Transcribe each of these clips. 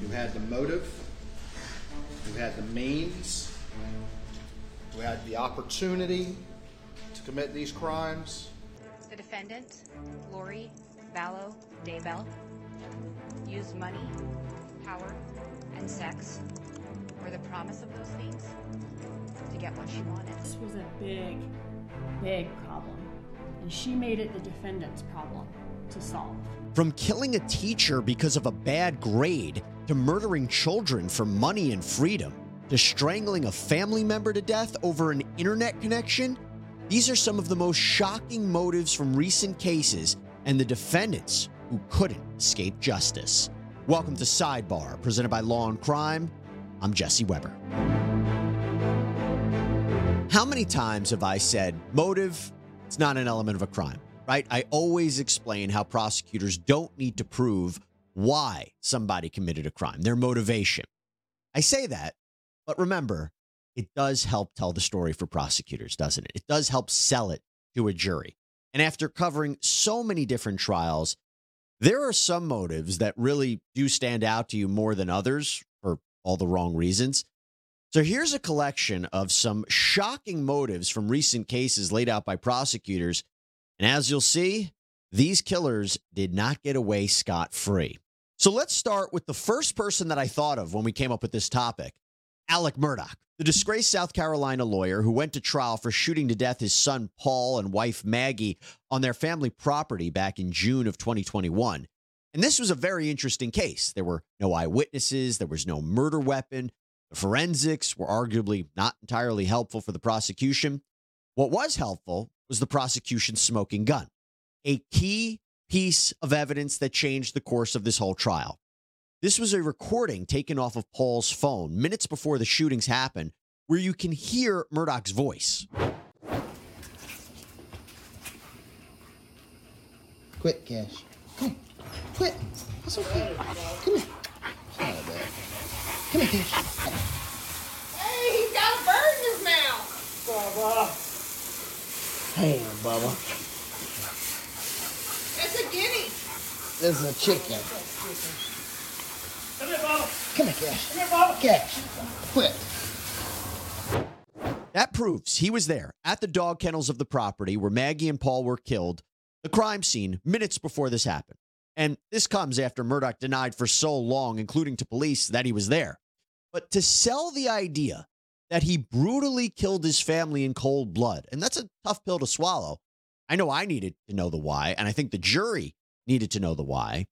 who had the motive, who had the means, who had the opportunity to commit these crimes. The defendant, Lori Vallow Daybell, used money, power, and sex, or the promise of those things, to get what she wanted. This was a big, big problem. And she made it the defendant's problem to solve. From killing a teacher because of a bad grade, to murdering children for money and freedom, to strangling a family member to death over an internet connection, these are some of the most shocking motives from recent cases and the defendants who couldn't escape justice. Welcome to Sidebar, presented by Law and Crime. I'm Jesse Weber. How many times have I said motive? It's not an element of a crime, right? I always explain how prosecutors don't need to prove why somebody committed a crime, their motivation. I say that, but remember, it does help tell the story for prosecutors, doesn't it? It does help sell it to a jury. And after covering so many different trials, there are some motives that really do stand out to you more than others for all the wrong reasons. So here's a collection of some shocking motives from recent cases laid out by prosecutors. And as you'll see, these killers did not get away scot free. So let's start with the first person that I thought of when we came up with this topic Alec Murdaugh, the disgraced South Carolina lawyer who went to trial for shooting to death his son Paul and wife Maggie on their family property back in June of 2021. And this was a very interesting case. There were no eyewitnesses, there was no murder weapon. The forensics were arguably not entirely helpful for the prosecution. What was helpful was the prosecution's smoking gun, a key piece of evidence that changed the course of this whole trial. This was a recording taken off of Paul's phone minutes before the shootings happened, where you can hear Murdaugh's voice. Quit, Cash. Come on. Quit. That's okay. Come here. Sorry about that. Come here, Cash. Hey, he's got a bird in his mouth. Hey, Bubba. It's a guinea. This is a chicken. Come here, Bubba. Come here, Cash. Come here, Bubba. Cash. Quit. That proves he was there at the dog kennels of the property where Maggie and Paul were killed, the crime scene, minutes before this happened. And this comes after Murdaugh denied for so long, including to police, that he was there. But to sell the idea that he brutally killed his family in cold blood, and that's a tough pill to swallow. I know I needed to know the why, and I think the jury needed to know the why.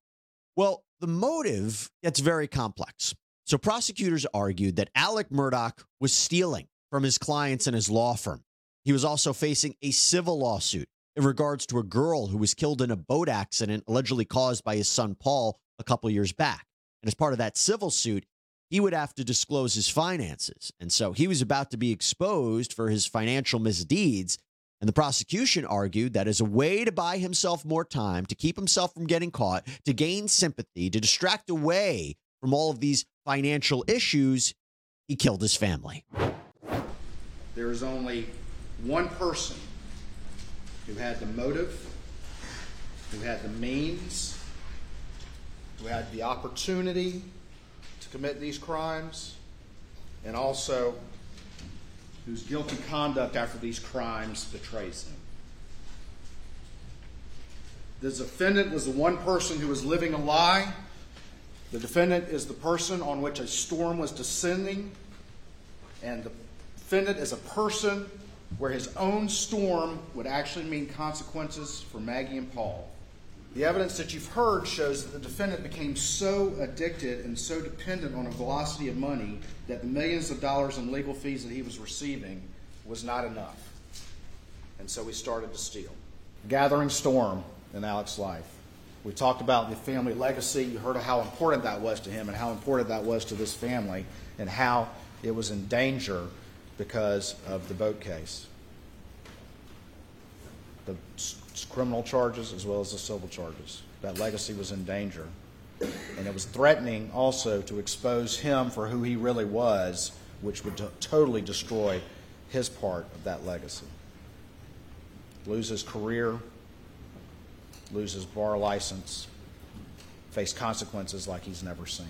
Well, the motive gets very complex. So prosecutors argued that Alec Murdaugh was stealing from his clients and his law firm. He was also facing a civil lawsuit in regards to a girl who was killed in a boat accident allegedly caused by his son Paul a couple years back. And as part of that civil suit, he would have to disclose his finances. And so he was about to be exposed for his financial misdeeds. And the prosecution argued that as a way to buy himself more time, to keep himself from getting caught, to gain sympathy, to distract away from all of these financial issues, he killed his family. There is only one person who had the motive, who had the means, who had the opportunity to commit these crimes, and also whose guilty conduct after these crimes betrays him. The defendant was the one person who was living a lie. The defendant is the person on which a storm was descending, and the defendant is a person where his own storm would actually mean consequences for Maggie and Paul. The evidence that you've heard shows that the defendant became so addicted and so dependent on a velocity of money that the millions of dollars in legal fees that he was receiving was not enough. And so he started to steal. Gathering storm in Alex's life. We talked about the family legacy. You heard how important that was to him and how important that was to this family and how it was in danger because of the boat case. The criminal charges as well as the civil charges. That legacy was in danger. And it was threatening also to expose him for who he really was, which would t- totally destroy his part of that legacy. Lose his career, lose his bar license, face consequences like he's never seen.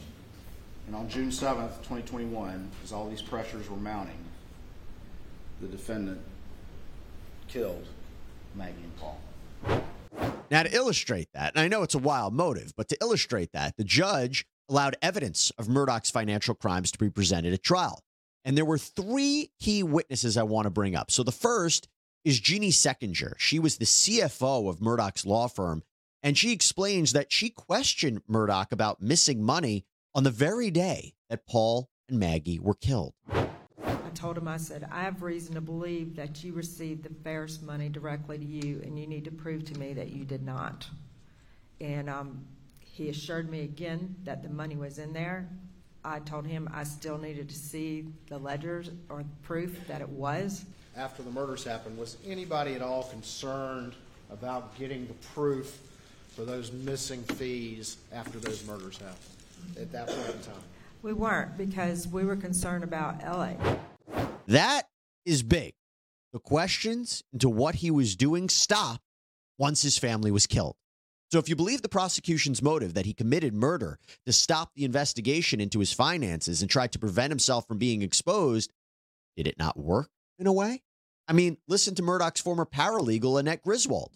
And on June 7th, 2021, as all these pressures were mounting, the defendant killed Maggie and Paul. Now, to illustrate that, and I know it's a wild motive, but to illustrate that, the judge allowed evidence of Murdaugh's financial crimes to be presented at trial. And there were three key witnesses I want to bring up. So the first is Jeannie Seckinger. She was the CFO of Murdaugh's law firm, and she explains that she questioned Murdaugh about missing money on the very day that Paul and Maggie were killed. I told him, I said, I have reason to believe that you received the Ferris money directly to you, and you need to prove to me that you did not. And um, he assured me again that the money was in there. I told him I still needed to see the ledgers or proof that it was. After the murders happened, was anybody at all concerned about getting the proof for those missing fees after those murders happened at that point in time? We weren't because we were concerned about LA. That is big. The questions into what he was doing stopped once his family was killed. So, if you believe the prosecution's motive that he committed murder to stop the investigation into his finances and tried to prevent himself from being exposed, did it not work in a way? I mean, listen to Murdaugh's former paralegal, Annette Griswold.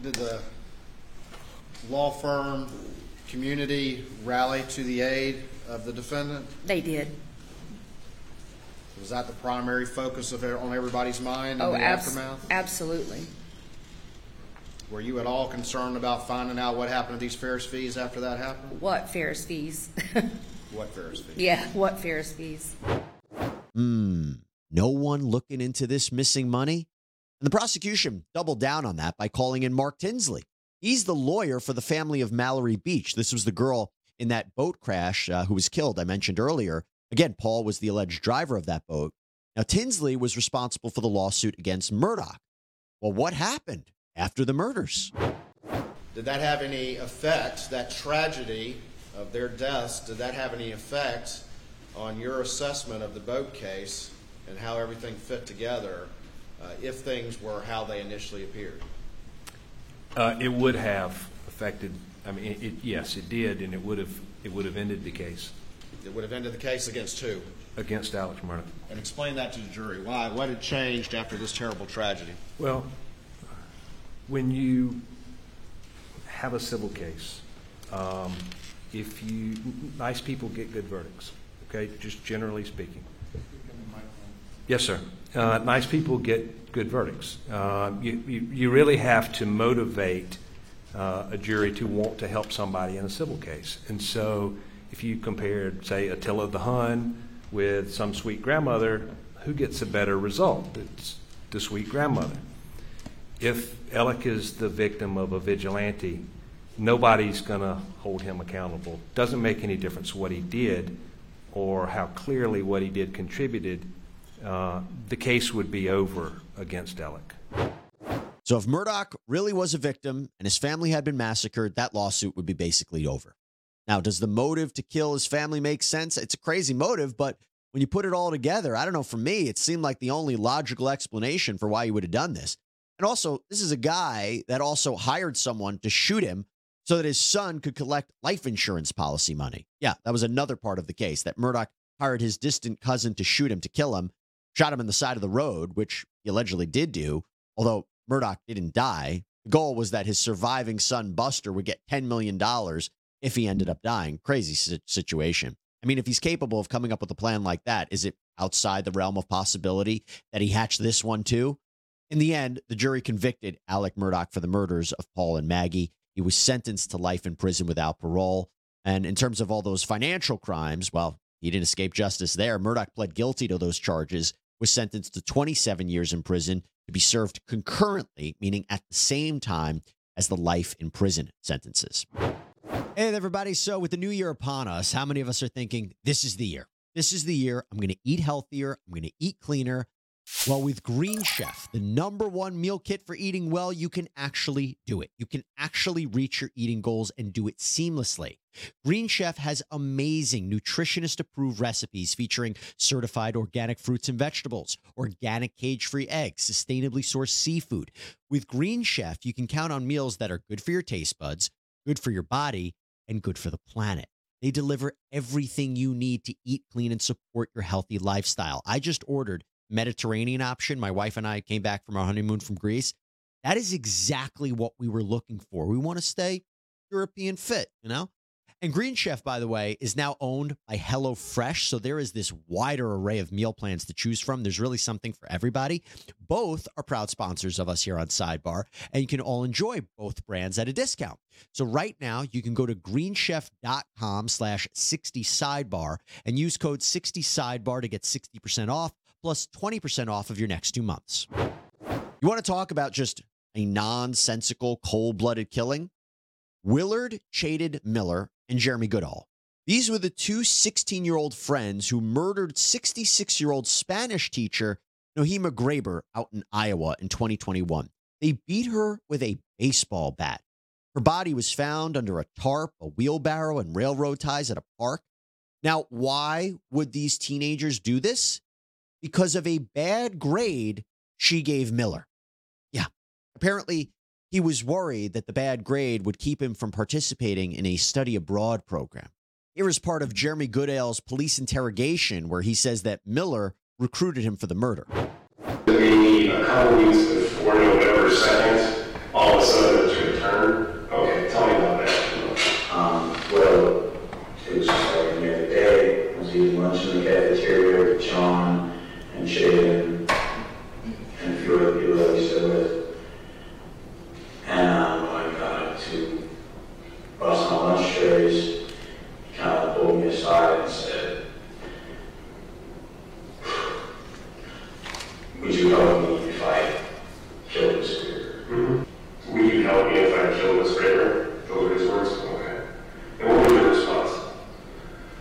Did the law firm community rally to the aid of the defendant? They did. Was that the primary focus of on everybody's mind in Oh, the abs- aftermath? absolutely. Were you at all concerned about finding out what happened to these Ferris fees after that happened? What Ferris fees? What Ferris fees? yeah, what Ferris fees? Hmm, no one looking into this missing money? And the prosecution doubled down on that by calling in Mark Tinsley. He's the lawyer for the family of Mallory Beach. This was the girl in that boat crash uh, who was killed, I mentioned earlier. Again, Paul was the alleged driver of that boat. Now, Tinsley was responsible for the lawsuit against Murdaugh. Well, what happened after the murders? Did that have any effect, that tragedy of their deaths, did that have any effect on your assessment of the boat case and how everything fit together uh, if things were how they initially appeared? Uh, It would have affected, I mean, it- it, yes, it did, and it would have, it would have ended the case It would have ended the case against who? against Alex Murdaugh. And explain that to the jury. Why? What had changed after this terrible tragedy? Well, when you have a civil case, um, if you, nice people get good verdicts, okay, just generally speaking. Yes, sir. Uh, Nice people get good verdicts. Uh, You you you really have to motivate uh, a jury to want to help somebody in a civil case. And so if you compared, say, Attila the Hun with some sweet grandmother, who gets a better result? It's the sweet grandmother. If Alec is the victim of a vigilante, nobody's going to hold him accountable. Doesn't make any difference what he did or how clearly what he did contributed. Uh, the case would be over against Alec. So, if Murdaugh really was a victim and his family had been massacred, that lawsuit would be basically over. Now, does the motive to kill his family make sense? It's a crazy motive, but when you put it all together, I don't know, for me, it seemed like the only logical explanation for why he would have done this. And also, this is a guy that also hired someone to shoot him so that his son could collect life insurance policy money. Yeah, that was another part of the case that Murdaugh hired his distant cousin to shoot him to kill him, shot him in the side of the road, which he allegedly did do, although Murdaugh didn't die. The goal was that his surviving son, Buster, would get $10 million if he ended up dying. Crazy situation. I mean, if he's capable of coming up with a plan like that, is it outside the realm of possibility that he hatched this one too? In the end, the jury convicted Alec Murdaugh for the murders of Paul and Maggie. He was sentenced to life in prison without parole. And in terms of all those financial crimes, well, he didn't escape justice there. Murdaugh pled guilty to those charges, was sentenced to 27 years in prison to be served concurrently, meaning at the same time as the life in prison sentences. Hey, everybody. So, with the new year upon us, how many of us are thinking, this is the year? This is the year. I'm going to eat healthier. I'm going to eat cleaner. Well, with Green Chef, the number one meal kit for eating well, you can actually do it. You can actually reach your eating goals and do it seamlessly. Green Chef has amazing nutritionist approved recipes featuring certified organic fruits and vegetables, organic cage free eggs, sustainably sourced seafood. With Green Chef, you can count on meals that are good for your taste buds, good for your body, and good for the planet. They deliver everything you need to eat clean and support your healthy lifestyle. I just ordered Mediterranean option. My wife and I came back from our honeymoon from Greece. That is exactly what we were looking for. We want to stay European fit, you know? And Green Chef, by the way, is now owned by HelloFresh. So there is this wider array of meal plans to choose from. There's really something for everybody. Both are proud sponsors of us here on Sidebar, and you can all enjoy both brands at a discount. So right now, you can go to greenchef.com slash 60 sidebar and use code 60 sidebar to get 60% off plus 20% off of your next two months. You want to talk about just a nonsensical, cold blooded killing? Willard Chaiden Miller and Jeremy Goodale. These were the two 16 year old friends who murdered 66 year old Spanish teacher Nohema Graber out in Iowa in 2021. They beat her with a baseball bat. Her body was found under a tarp, a wheelbarrow, and railroad ties at a park. Now, why would these teenagers do this? Because of a bad grade she gave Miller. Yeah. Apparently, he was worried that the bad grade would keep him from participating in a study abroad program. Here is part of Jeremy Goodale's police interrogation where he says that Miller recruited him for the murder. Maybe a couple weeks before November 2nd, all of a sudden it took turn. Okay, tell me about that. Um, well, it was just like near the day, I was eating lunch in the cafeteria with John and Chaiden and a few other people that we sit with. And um, I got to bust my lunch trays, he kind of pulled me aside and said, Would you help me if I killed this girl? Mm-hmm. Will you help me if I kill Miss Graber? Those were his words? Okay. And what was your response?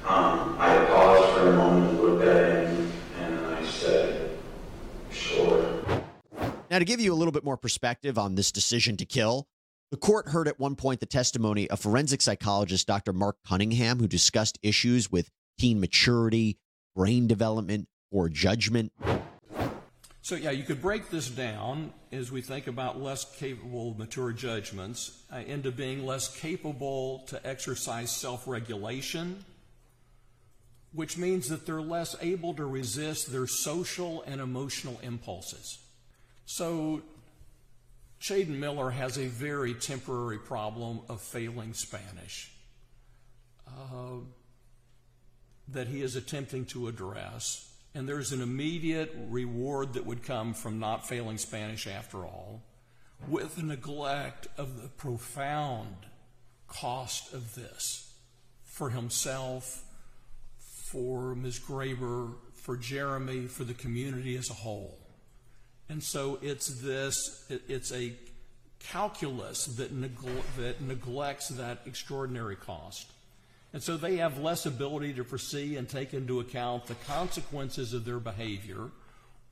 Um, I paused for a moment and looked at him, and then I said, Sure. Now, to give you a little bit more perspective on this decision to kill, the court heard at one point the testimony of forensic psychologist Dr. Mark Cunningham, who discussed issues with teen maturity, brain development, or judgment. So, yeah, you could break this down as we think about less capable, mature judgments uh, into being less capable to exercise self regulation, which means that they're less able to resist their social and emotional impulses. So, Chaiden Miller has a very temporary problem of failing Spanish uh, that he is attempting to address. And there's an immediate reward that would come from not failing Spanish after all, with the neglect of the profound cost of this for himself, for Ms. Graber, for Jeremy, for the community as a whole. And so it's this, it, it's a calculus that, that neglects that extraordinary cost. And so they have less ability to foresee and take into account the consequences of their behavior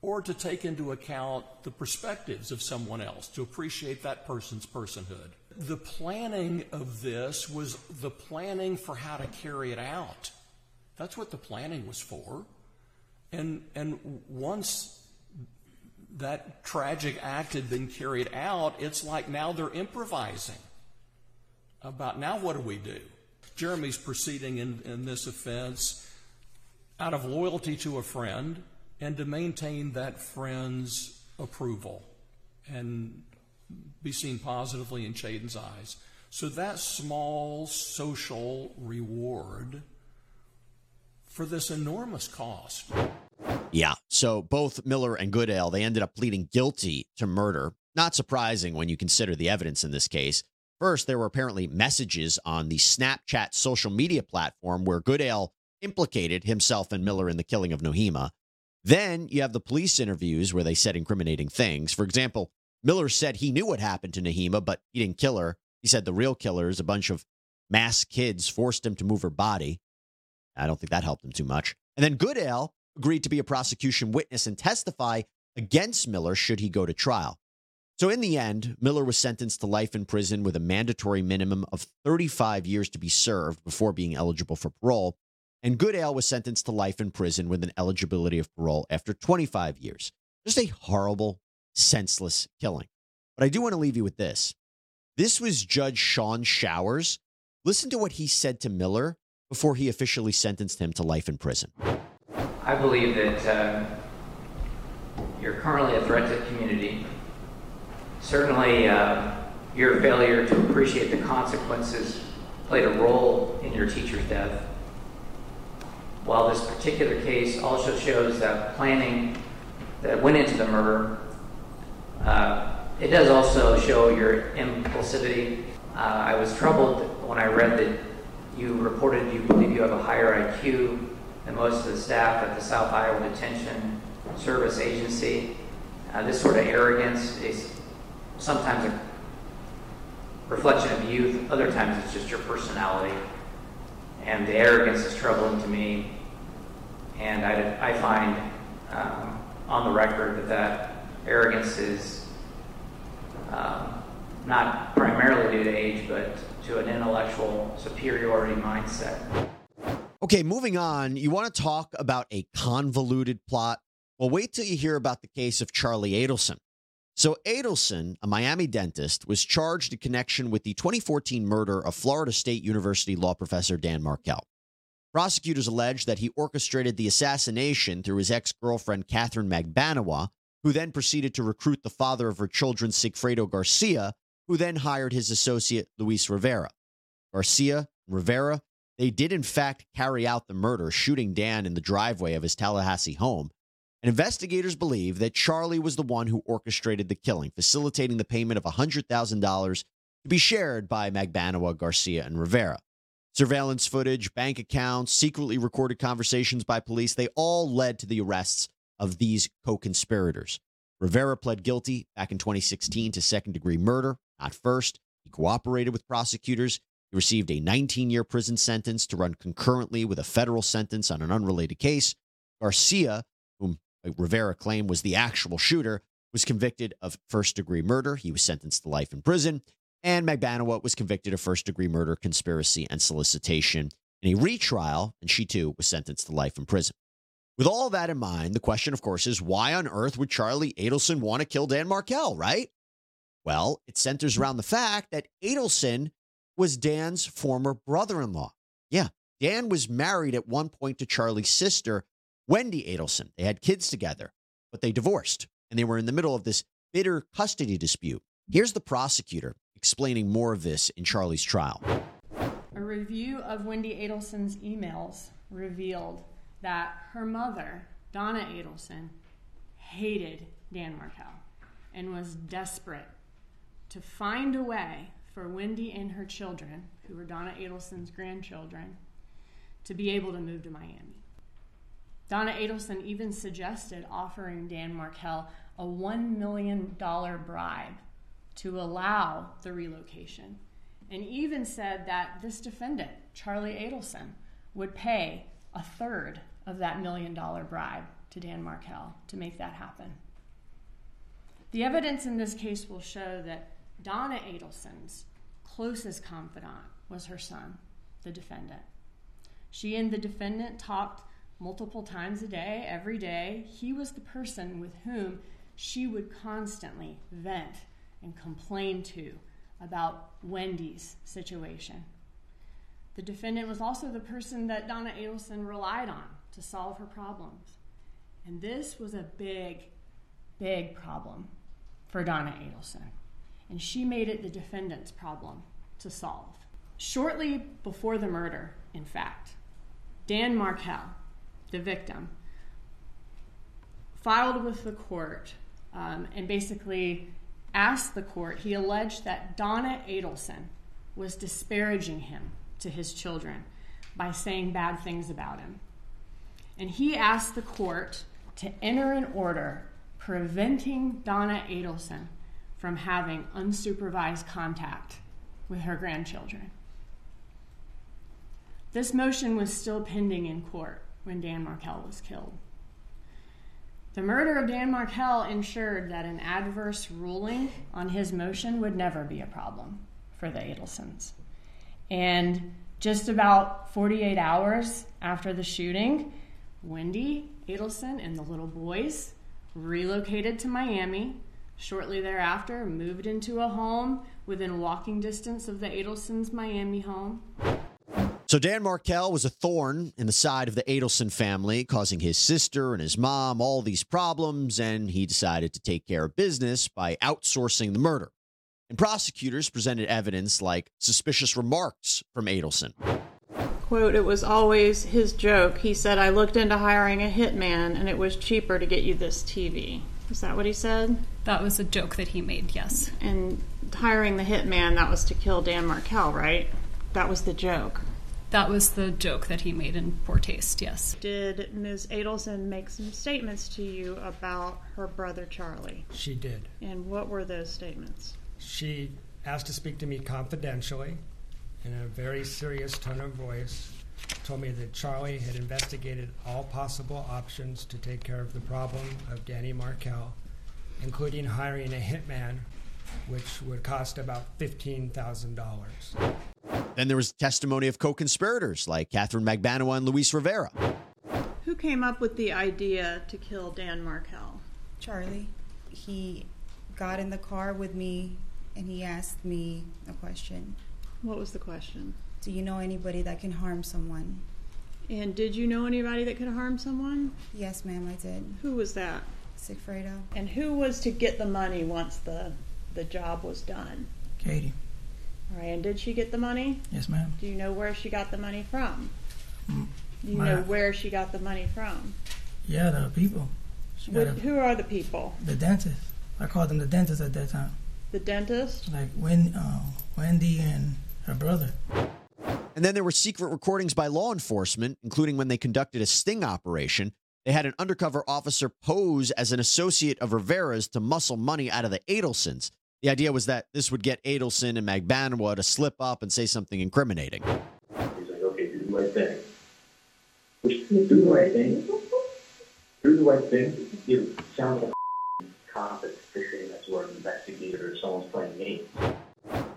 or to take into account the perspectives of someone else, to appreciate that person's personhood. The planning of this was the planning for how to carry it out. That's what the planning was for. And, and once that tragic act had been carried out, it's like now they're improvising about now what do we do? Jeremy's proceeding in, in this offense out of loyalty to a friend and to maintain that friend's approval and be seen positively in Chaiden's eyes. So that small social reward for this enormous cost. Yeah. So both Miller and Goodale, they ended up pleading guilty to murder. Not surprising when you consider the evidence in this case. First, there were apparently messages on the Snapchat social media platform where Goodale implicated himself and Miller in the killing of Nohema. Then you have the police interviews where they said incriminating things. For example, Miller said he knew what happened to Nohema, but he didn't kill her. He said the real killers, a bunch of masked kids, forced him to move her body. I don't think that helped him too much. And then Goodale agreed to be a prosecution witness and testify against Miller should he go to trial. So, in the end, Miller was sentenced to life in prison with a mandatory minimum of 35 years to be served before being eligible for parole. And Goodale was sentenced to life in prison with an eligibility of parole after 25 years. Just a horrible, senseless killing. But I do want to leave you with this. This was Judge Shawn Showers. Listen to what he said to Miller before he officially sentenced him to life in prison. I believe that uh, you're currently a threat to the community. Certainly, uh, your failure to appreciate the consequences played a role in your teacher's death. While this particular case also shows that planning that went into the murder, uh, it does also show your impulsivity. Uh, I was troubled when I read that you reported you believe you have a higher IQ than most of the staff at the South Iowa Detention Service Agency. Uh, this sort of arrogance is sometimes a reflection of youth, other times it's just your personality. And the arrogance is troubling to me. And I, I find um, on the record that that arrogance is um, not primarily due to age, but to an intellectual superiority mindset. Okay, moving on. You want to talk about a convoluted plot? Well, wait till you hear about the case of Charlie Adelson. So, Adelson, a Miami dentist, was charged in connection with the 2014 murder of Florida State University law professor Dan Markel. Prosecutors allege that he orchestrated the assassination through his ex girlfriend, Catherine Magbanua, who then proceeded to recruit the father of her children, Sigfredo Garcia, who then hired his associate, Luis Rivera. Garcia and Rivera, they did in fact carry out the murder, shooting Dan in the driveway of his Tallahassee home. And investigators believe that Charlie was the one who orchestrated the killing, facilitating the payment of $100,000 to be shared by Magbanua, Garcia, and Rivera. Surveillance footage, bank accounts, secretly recorded conversations by police, they all led to the arrests of these co conspirators. Rivera pled guilty back in 2016 to second degree murder, not first. He cooperated with prosecutors. He received a 19 year prison sentence to run concurrently with a federal sentence on an unrelated case. Garcia, whom Rivera claimed was the actual shooter, was convicted of first degree murder. He was sentenced to life in prison. And Magbanua was convicted of first degree murder, conspiracy, and solicitation in a retrial, and she too was sentenced to life in prison. With all that in mind, the question, of course, is why on earth would Charlie Adelson want to kill Dan Markel, right? Well, it centers around the fact that Adelson was Dan's former brother in law. Yeah, Dan was married at one point to Charlie's sister, Wendy Adelson. They had kids together, but they divorced, and they were in the middle of this bitter custody dispute. Here's the prosecutor explaining more of this in Charlie's trial. A review of Wendy Adelson's emails revealed that her mother, Donna Adelson, hated Dan Markel and was desperate to find a way for Wendy and her children, who were Donna Adelson's grandchildren, to be able to move to Miami. Donna Adelson even suggested offering Dan Markel a $1 million bribe to allow the relocation, and even said that this defendant, Charlie Adelson, would pay a third of that million dollar bribe to Dan Markel to make that happen. The evidence in this case will show that Donna Adelson's closest confidant was her son, the defendant. She and the defendant talked multiple times a day, every day. He was the person with whom she would constantly vent and complain to about Wendy's situation. The defendant was also the person that Donna Adelson relied on to solve her problems. And this was a big, big problem for Donna Adelson. And she made it the defendant's problem to solve. Shortly before the murder, in fact, Dan Markel, the victim, filed with the court um, and basically asked the court, he alleged that Donna Adelson was disparaging him to his children by saying bad things about him. And he asked the court to enter an order preventing Donna Adelson from having unsupervised contact with her grandchildren. This motion was still pending in court when Dan Markel was killed. The murder of Dan Markel ensured that an adverse ruling on his motion would never be a problem for the Adelsons. And just about 48 hours after the shooting, Wendy Adelson and the little boys relocated to Miami. Shortly thereafter, moved into a home within walking distance of the Adelsons' Miami home. So Dan Markel was a thorn in the side of the Adelson family, causing his sister and his mom all these problems, and he decided to take care of business by outsourcing the murder. And prosecutors presented evidence like suspicious remarks from Adelson. Quote, it was always his joke. He said, I looked into hiring a hitman and it was cheaper to get you this TV. Is that what he said? That was a joke that he made, yes. And hiring the hitman, that was to kill Dan Markel, right? That was the joke. That was the joke that he made in poor taste, yes. Did Ms. Adelson make some statements to you about her brother Charlie? She did. And what were those statements? She asked to speak to me confidentially in a very serious tone of voice, told me that Charlie had investigated all possible options to take care of the problem of Danny Markel, including hiring a hitman, which would cost about $15,000. Then there was testimony of co conspirators like Catherine Magbanua and Luis Rivera. Who came up with the idea to kill Dan Markel? Charlie. He got in the car with me and he asked me a question. What was the question? Do you know anybody that can harm someone? And did you know anybody that could harm someone? Yes, ma'am, I did. Who was that? Sigfredo. And who was to get the money once the the job was done? Katie. All right, and did she get the money? Yes, ma'am. Do you know where she got the money from? Mm, Do you my- know where she got the money from? Yeah, the people. She Wh- got a- who are the people? the dentist. I called them the dentist at that time. The dentist? Like when, uh, Wendy and her brother. And then there were secret recordings by law enforcement, including when they conducted a sting operation. They had an undercover officer pose as an associate of Rivera's to muscle money out of the Adelsons. The idea was that this would get Adelson and Magbanua to slip up and say something incriminating. He's like, okay, do the right thing. Which do the right thing. Do the right thing. You sound like a cop that's fishing that's or an investigator or someone's playing games.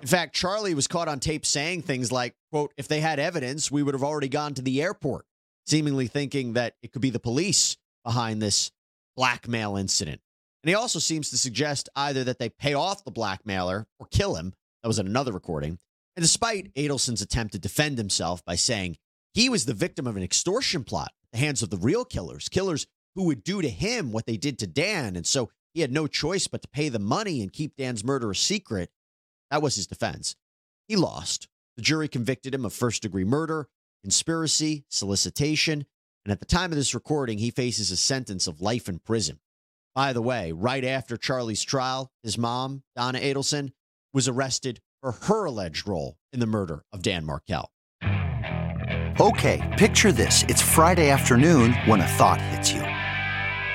In fact, Charlie was caught on tape saying things like, quote, if they had evidence, we would have already gone to the airport, seemingly thinking that it could be the police behind this blackmail incident. And he also seems to suggest either that they pay off the blackmailer or kill him. That was another recording. And despite Adelson's attempt to defend himself by saying he was the victim of an extortion plot at the hands of the real killers, killers who would do to him what they did to Dan. And so he had no choice but to pay the money and keep Dan's murder a secret. That was his defense. He lost. The jury convicted him of first degree murder, conspiracy, solicitation, and at the time of this recording, he faces a sentence of life in prison. By the way, right after Charlie's trial, his mom, Donna Adelson, was arrested for her alleged role in the murder of Dan Markel. Okay, picture this. It's Friday afternoon when a thought hits you.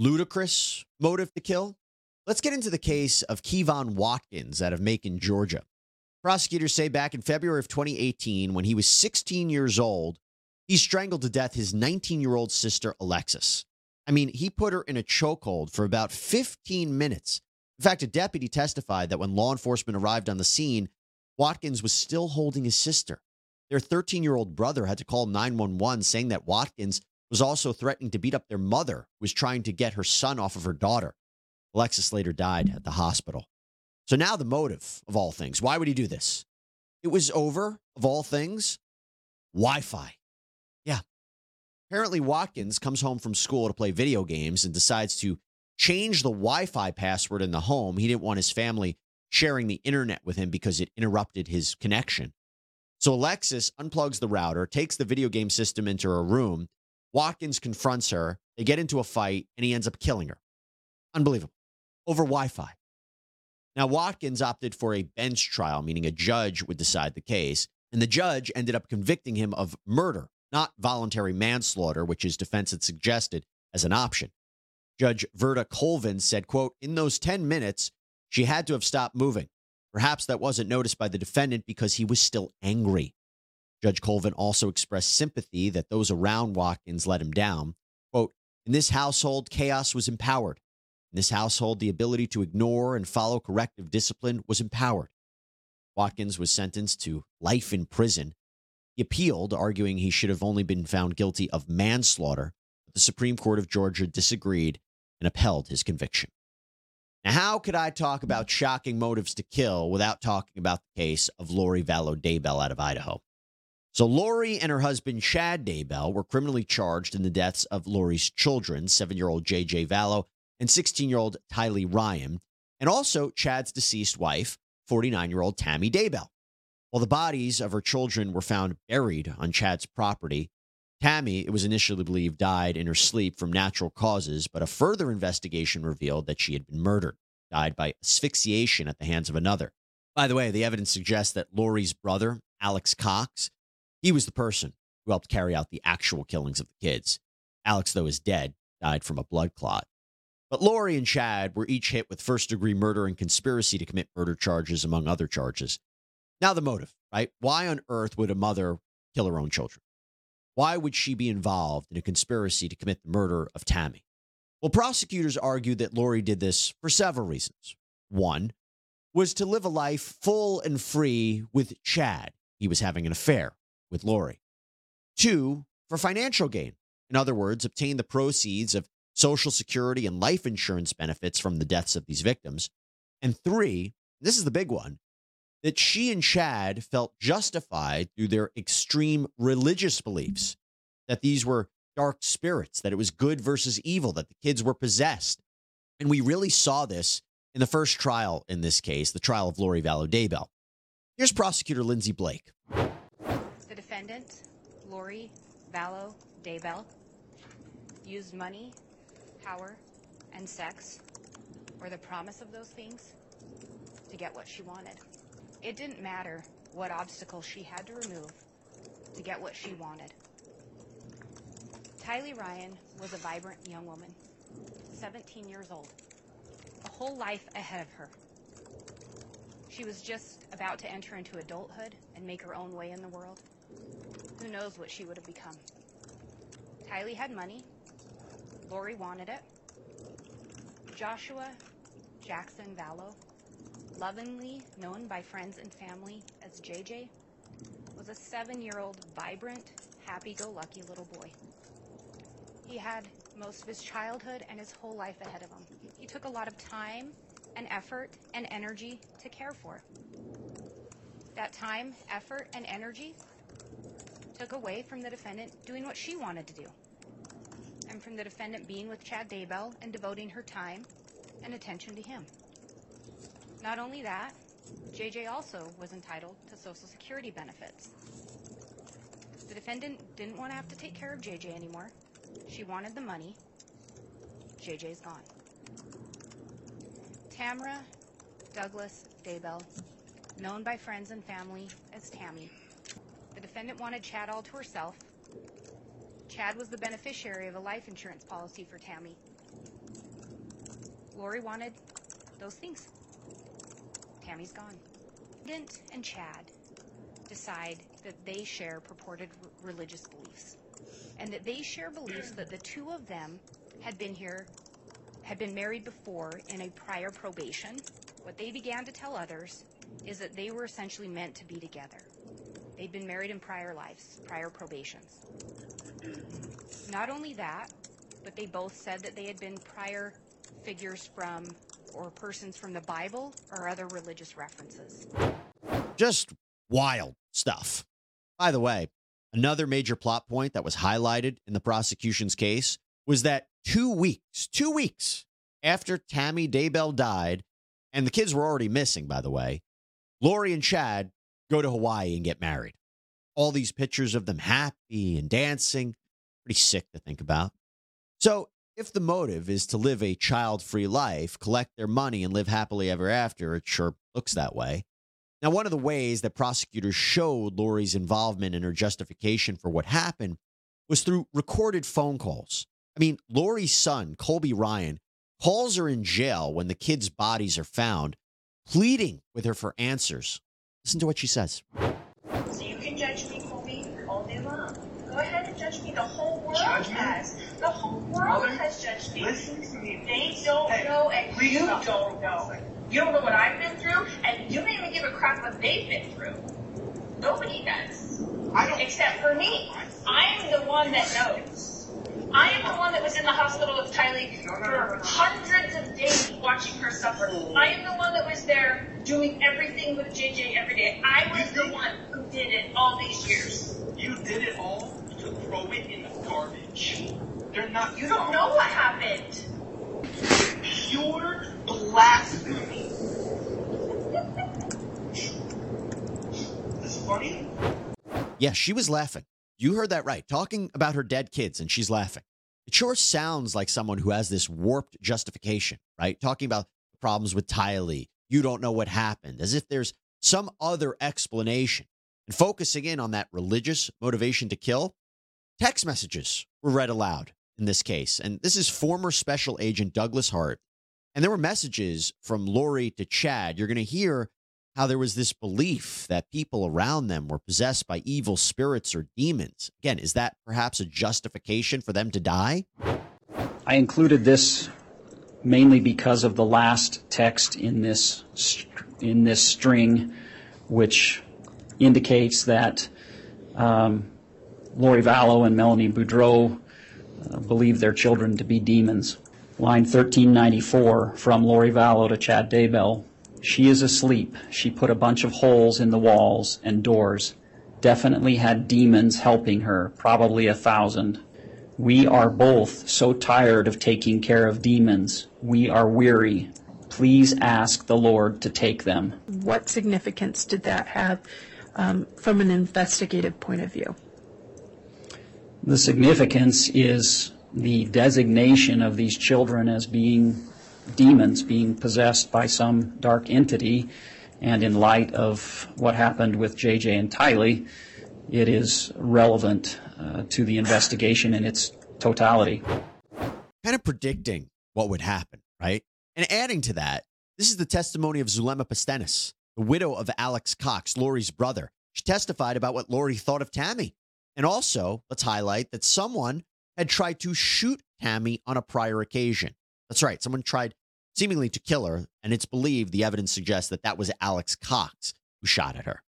ludicrous motive to kill? Let's get into the case of Kevon Watkins out of Macon, Georgia. Prosecutors say back in February of 2018, when he was 16 years old, he strangled to death his 19 year old sister, Alexis. I mean, he put her in a chokehold for about 15 minutes. In fact, a deputy testified that when law enforcement arrived on the scene, Watkins was still holding his sister. Their 13 year old brother had to call 911 saying that Watkins was also threatening to beat up their mother, who was trying to get her son off of her daughter. Alexis later died at the hospital. So now the motive of all things. Why would he do this? It was over, of all things, Wi Fi. Yeah. Apparently, Watkins comes home from school to play video games and decides to change the Wi Fi password in the home. He didn't want his family sharing the internet with him because it interrupted his connection. So Alexis unplugs the router, takes the video game system into her room. Watkins confronts her. They get into a fight, and he ends up killing her. Unbelievable. Over Wi Fi. Now, Watkins opted for a bench trial, meaning a judge would decide the case, and the judge ended up convicting him of murder, not voluntary manslaughter, which his defense had suggested as an option. Judge Verda Colvin said, quote, in those 10 minutes, she had to have stopped moving. Perhaps that wasn't noticed by the defendant because he was still angry. Judge Colvin also expressed sympathy that those around Watkins let him down. Quote, in this household, chaos was empowered. In this household, the ability to ignore and follow corrective discipline was empowered. Watkins was sentenced to life in prison. He appealed, arguing he should have only been found guilty of manslaughter, but the Supreme Court of Georgia disagreed and upheld his conviction. Now, how could I talk about shocking motives to kill without talking about the case of Lori Vallow Daybell out of Idaho? So, Lori and her husband, Chad Daybell, were criminally charged in the deaths of Lori's children, seven year old JJ Vallow and 16 year old Tylee Ryan, and also Chad's deceased wife, 49 year old Tammy Daybell. While the bodies of her children were found buried on Chad's property, Tammy, it was initially believed, died in her sleep from natural causes, but a further investigation revealed that she had been murdered, died by asphyxiation at the hands of another. By the way, the evidence suggests that Lori's brother, Alex Cox, he was the person who helped carry out the actual killings of the kids. Alex, though, is dead, died from a blood clot. But Lori and Chad were each hit with first degree murder and conspiracy to commit murder charges, among other charges. Now, the motive, right? Why on earth would a mother kill her own children? Why would she be involved in a conspiracy to commit the murder of Tammy? Well, prosecutors argued that Lori did this for several reasons. One was to live a life full and free with Chad. He was having an affair with Lori. Two, for financial gain. In other words, obtain the proceeds of Social Security and life insurance benefits from the deaths of these victims. And three, this is the big one, that she and Chad felt justified through their extreme religious beliefs that these were dark spirits, that it was good versus evil, that the kids were possessed. And we really saw this in the first trial in this case, the trial of Lori Vallow Daybell. Here's prosecutor Lindsay Blake. Defendant, Lori Vallow Daybell, used money, power, and sex, or the promise of those things, to get what she wanted. It didn't matter what obstacles she had to remove to get what she wanted. Tylee Ryan was a vibrant young woman, 17 years old, a whole life ahead of her. She was just about to enter into adulthood and make her own way in the world. Who knows what she would have become? Tylee had money. Lori wanted it. Joshua Jackson Vallow, lovingly known by friends and family as JJ, was a seven year old, vibrant, happy go lucky little boy. He had most of his childhood and his whole life ahead of him. He took a lot of time and effort and energy to care for. That time, effort, and energy took away from the defendant doing what she wanted to do, and from the defendant being with Chad Daybell and devoting her time and attention to him. Not only that, JJ also was entitled to Social Security benefits. The defendant didn't want to have to take care of JJ anymore. She wanted the money. JJ's gone. Tamara Douglas Daybell, known by friends and family as Tammy. The defendant wanted Chad all to herself. Chad was the beneficiary of a life insurance policy for Tammy. Lori wanted those things. Tammy's gone. President and Chad decide that they share purported religious beliefs, and that they share beliefs that the two of them had been here, had been married before in a prior probation. What they began to tell others is that they were essentially meant to be together. They'd been married in prior lives, prior probations. Not only that, but they both said that they had been prior figures from or persons from the Bible or other religious references. Just wild stuff. By the way, another major plot point that was highlighted in the prosecution's case was that two weeks, two weeks after Tammy Daybell died, and the kids were already missing, by the way, Lori and Chad go to Hawaii and get married. All these pictures of them happy and dancing, pretty sick to think about. So, if the motive is to live a child free life, collect their money, and live happily ever after, it sure looks that way. Now, one of the ways that prosecutors showed Lori's involvement and her justification for what happened was through recorded phone calls. I mean, Lori's son, Colby Ryan, calls her in jail when the kids' bodies are found, pleading with her for answers. Listen to what she says. So you can judge me, Colby, all day long. Go ahead and judge me. The whole world Judge me? has. The whole world Mother, has judged me. listen to me. They don't Hey, know, and please you don't know. You don't know what I've been through, and you don't even give a crap what they've been through. Nobody does. I don't- Except for me. I'm the one that knows. I am the one that was in the hospital with Kylie for hundreds of days watching her suffer. I am the one that was there doing everything with JJ every day. I was the one who did it all these years. You did it all to throw it in the garbage. They're not. You don't know what happened. Pure blasphemy. This funny? Yeah, she was laughing. You heard that right. Talking about her dead kids, and she's laughing. It sure sounds like someone who has this warped justification, right? Talking about problems with Tylee. You don't know what happened, as if there's some other explanation. And focusing in on that religious motivation to kill, text messages were read aloud in this case. And this is former Special Agent Douglas Hart. And there were messages from Lori to Chad. You're going to hear how there was this belief that people around them were possessed by evil spirits or demons. Again, is that perhaps a justification for them to die? I included this mainly because of the last text in this in this string, which indicates that um, Lori Vallow and Melanie Boudreaux uh, believe their children to be demons. Line 1394 from Lori Vallow to Chad Daybell. She is asleep. She put a bunch of holes in the walls and doors. Definitely had demons helping her, probably a thousand. We are both so tired of taking care of demons. We are weary. Please ask the Lord to take them. What significance did that have um, from an investigative point of view? The significance is the designation of these children as being demons, being possessed by some dark entity. And in light of what happened with JJ and Tylee, it is relevant uh, to the investigation in its totality. Kind of predicting what would happen, right? And adding to that, this is the testimony of Zulema Pastenes, the widow of Alex Cox, Lori's brother. She testified about what Lori thought of Tammy. And also, let's highlight that someone had tried to shoot Tammy on a prior occasion. That's right, someone tried seemingly to kill her, and it's believed the evidence suggests that that was Alex Cox who shot at her.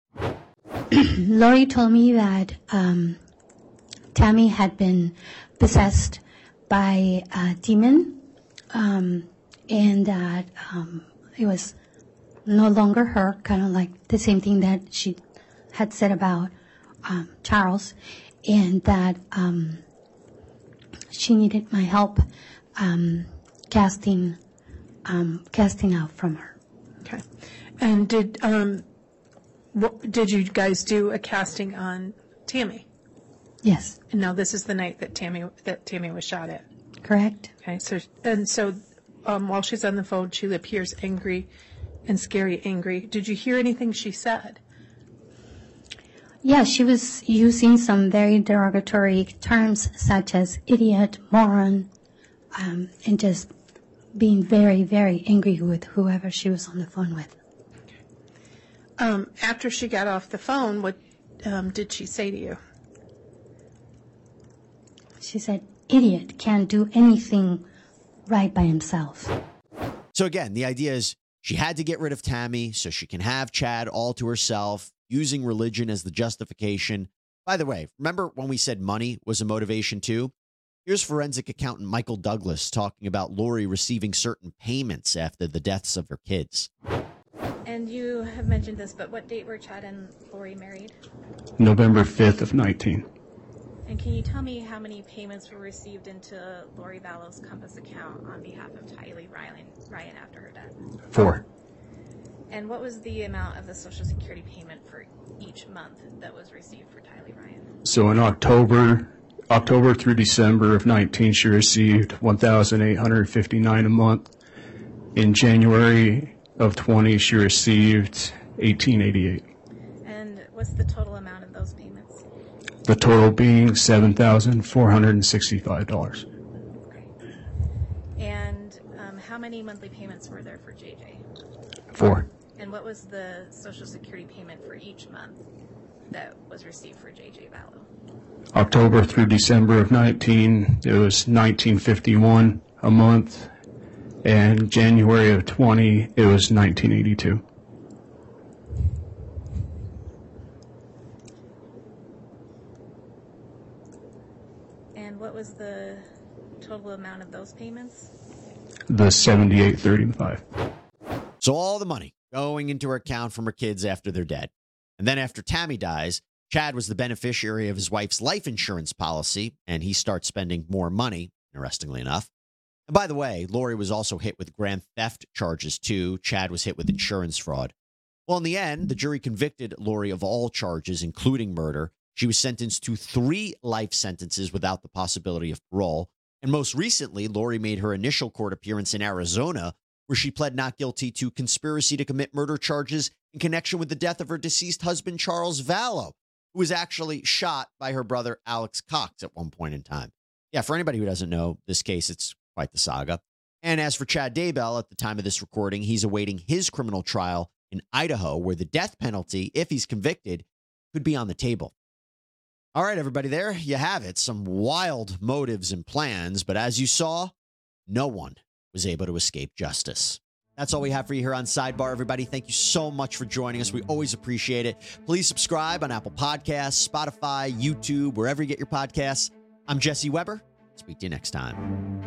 Lori told me that um, Tammy had been possessed by a demon, um, and that um, it was no longer her, kind of like the same thing that she had said about um, Charles, and that um, she needed my help um, casting um, casting out from her. Okay. And did um, what, did you guys do a casting on Tammy? Yes, And now this is the night that Tammy that Tammy was shot at. correct. Okay. So and so um, while she's on the phone, she appears angry and scary angry. Did you hear anything she said? Yeah, she was using some very derogatory terms such as idiot, moron, um, and just being very, very angry with whoever she was on the phone with. Um, after she got off the phone, what um, did she say to you? She said, idiot can't do anything right by himself. So again, the idea is she had to get rid of Tammy so she can have Chad all to herself, using religion as the justification. By the way, remember when we said money was a motivation too? Here's forensic accountant Michael Douglas talking about Lori receiving certain payments after the deaths of her kids. And you have mentioned this, but what date were Chad and Lori married? November 5th of 19. And can you tell me how many payments were received into Lori Vallow's Compass account on behalf of Tylee Ryan, Ryan after her death? Four. And what was the amount of the Social Security payment for each month that was received for Tylee Ryan? So in October, October through December of 19, she received 1,859 a month. In January of 20, she received 1888. And what's the total amount of those payments? The total being $7,465. And um, how many monthly payments were there for JJ? Four. And what was the Social Security payment for each month that was received for JJ Vallow? October through December of 19, it was 1951 a month. And January of 20, it was 1982. And what was the total amount of those payments? The 7835. So all the money going into her account from her kids after they're dead. And then after Tammy dies, Chad was the beneficiary of his wife's life insurance policy, and he starts spending more money, interestingly enough. And by the way, Lori was also hit with grand theft charges too. Chad was hit with insurance fraud. Well, in the end, the jury convicted Lori of all charges, including murder. She was sentenced to three life sentences without the possibility of parole. And most recently, Lori made her initial court appearance in Arizona, where she pled not guilty to conspiracy to commit murder charges in connection with the death of her deceased husband, Charles Vallow, who was actually shot by her brother, Alex Cox, at one point in time. Yeah, for anybody who doesn't know this case, it's quite the saga. And as for Chad Daybell, at the time of this recording, he's awaiting his criminal trial in Idaho, where the death penalty, if he's convicted, could be on the table. All right, everybody, there you have it. Some wild motives and plans, but as you saw, no one was able to escape justice. That's all we have for you here on Sidebar, everybody. Thank you so much for joining us. We always appreciate it. Please subscribe on Apple Podcasts, Spotify, YouTube, wherever you get your podcasts. I'm Jesse Weber. Speak to you next time.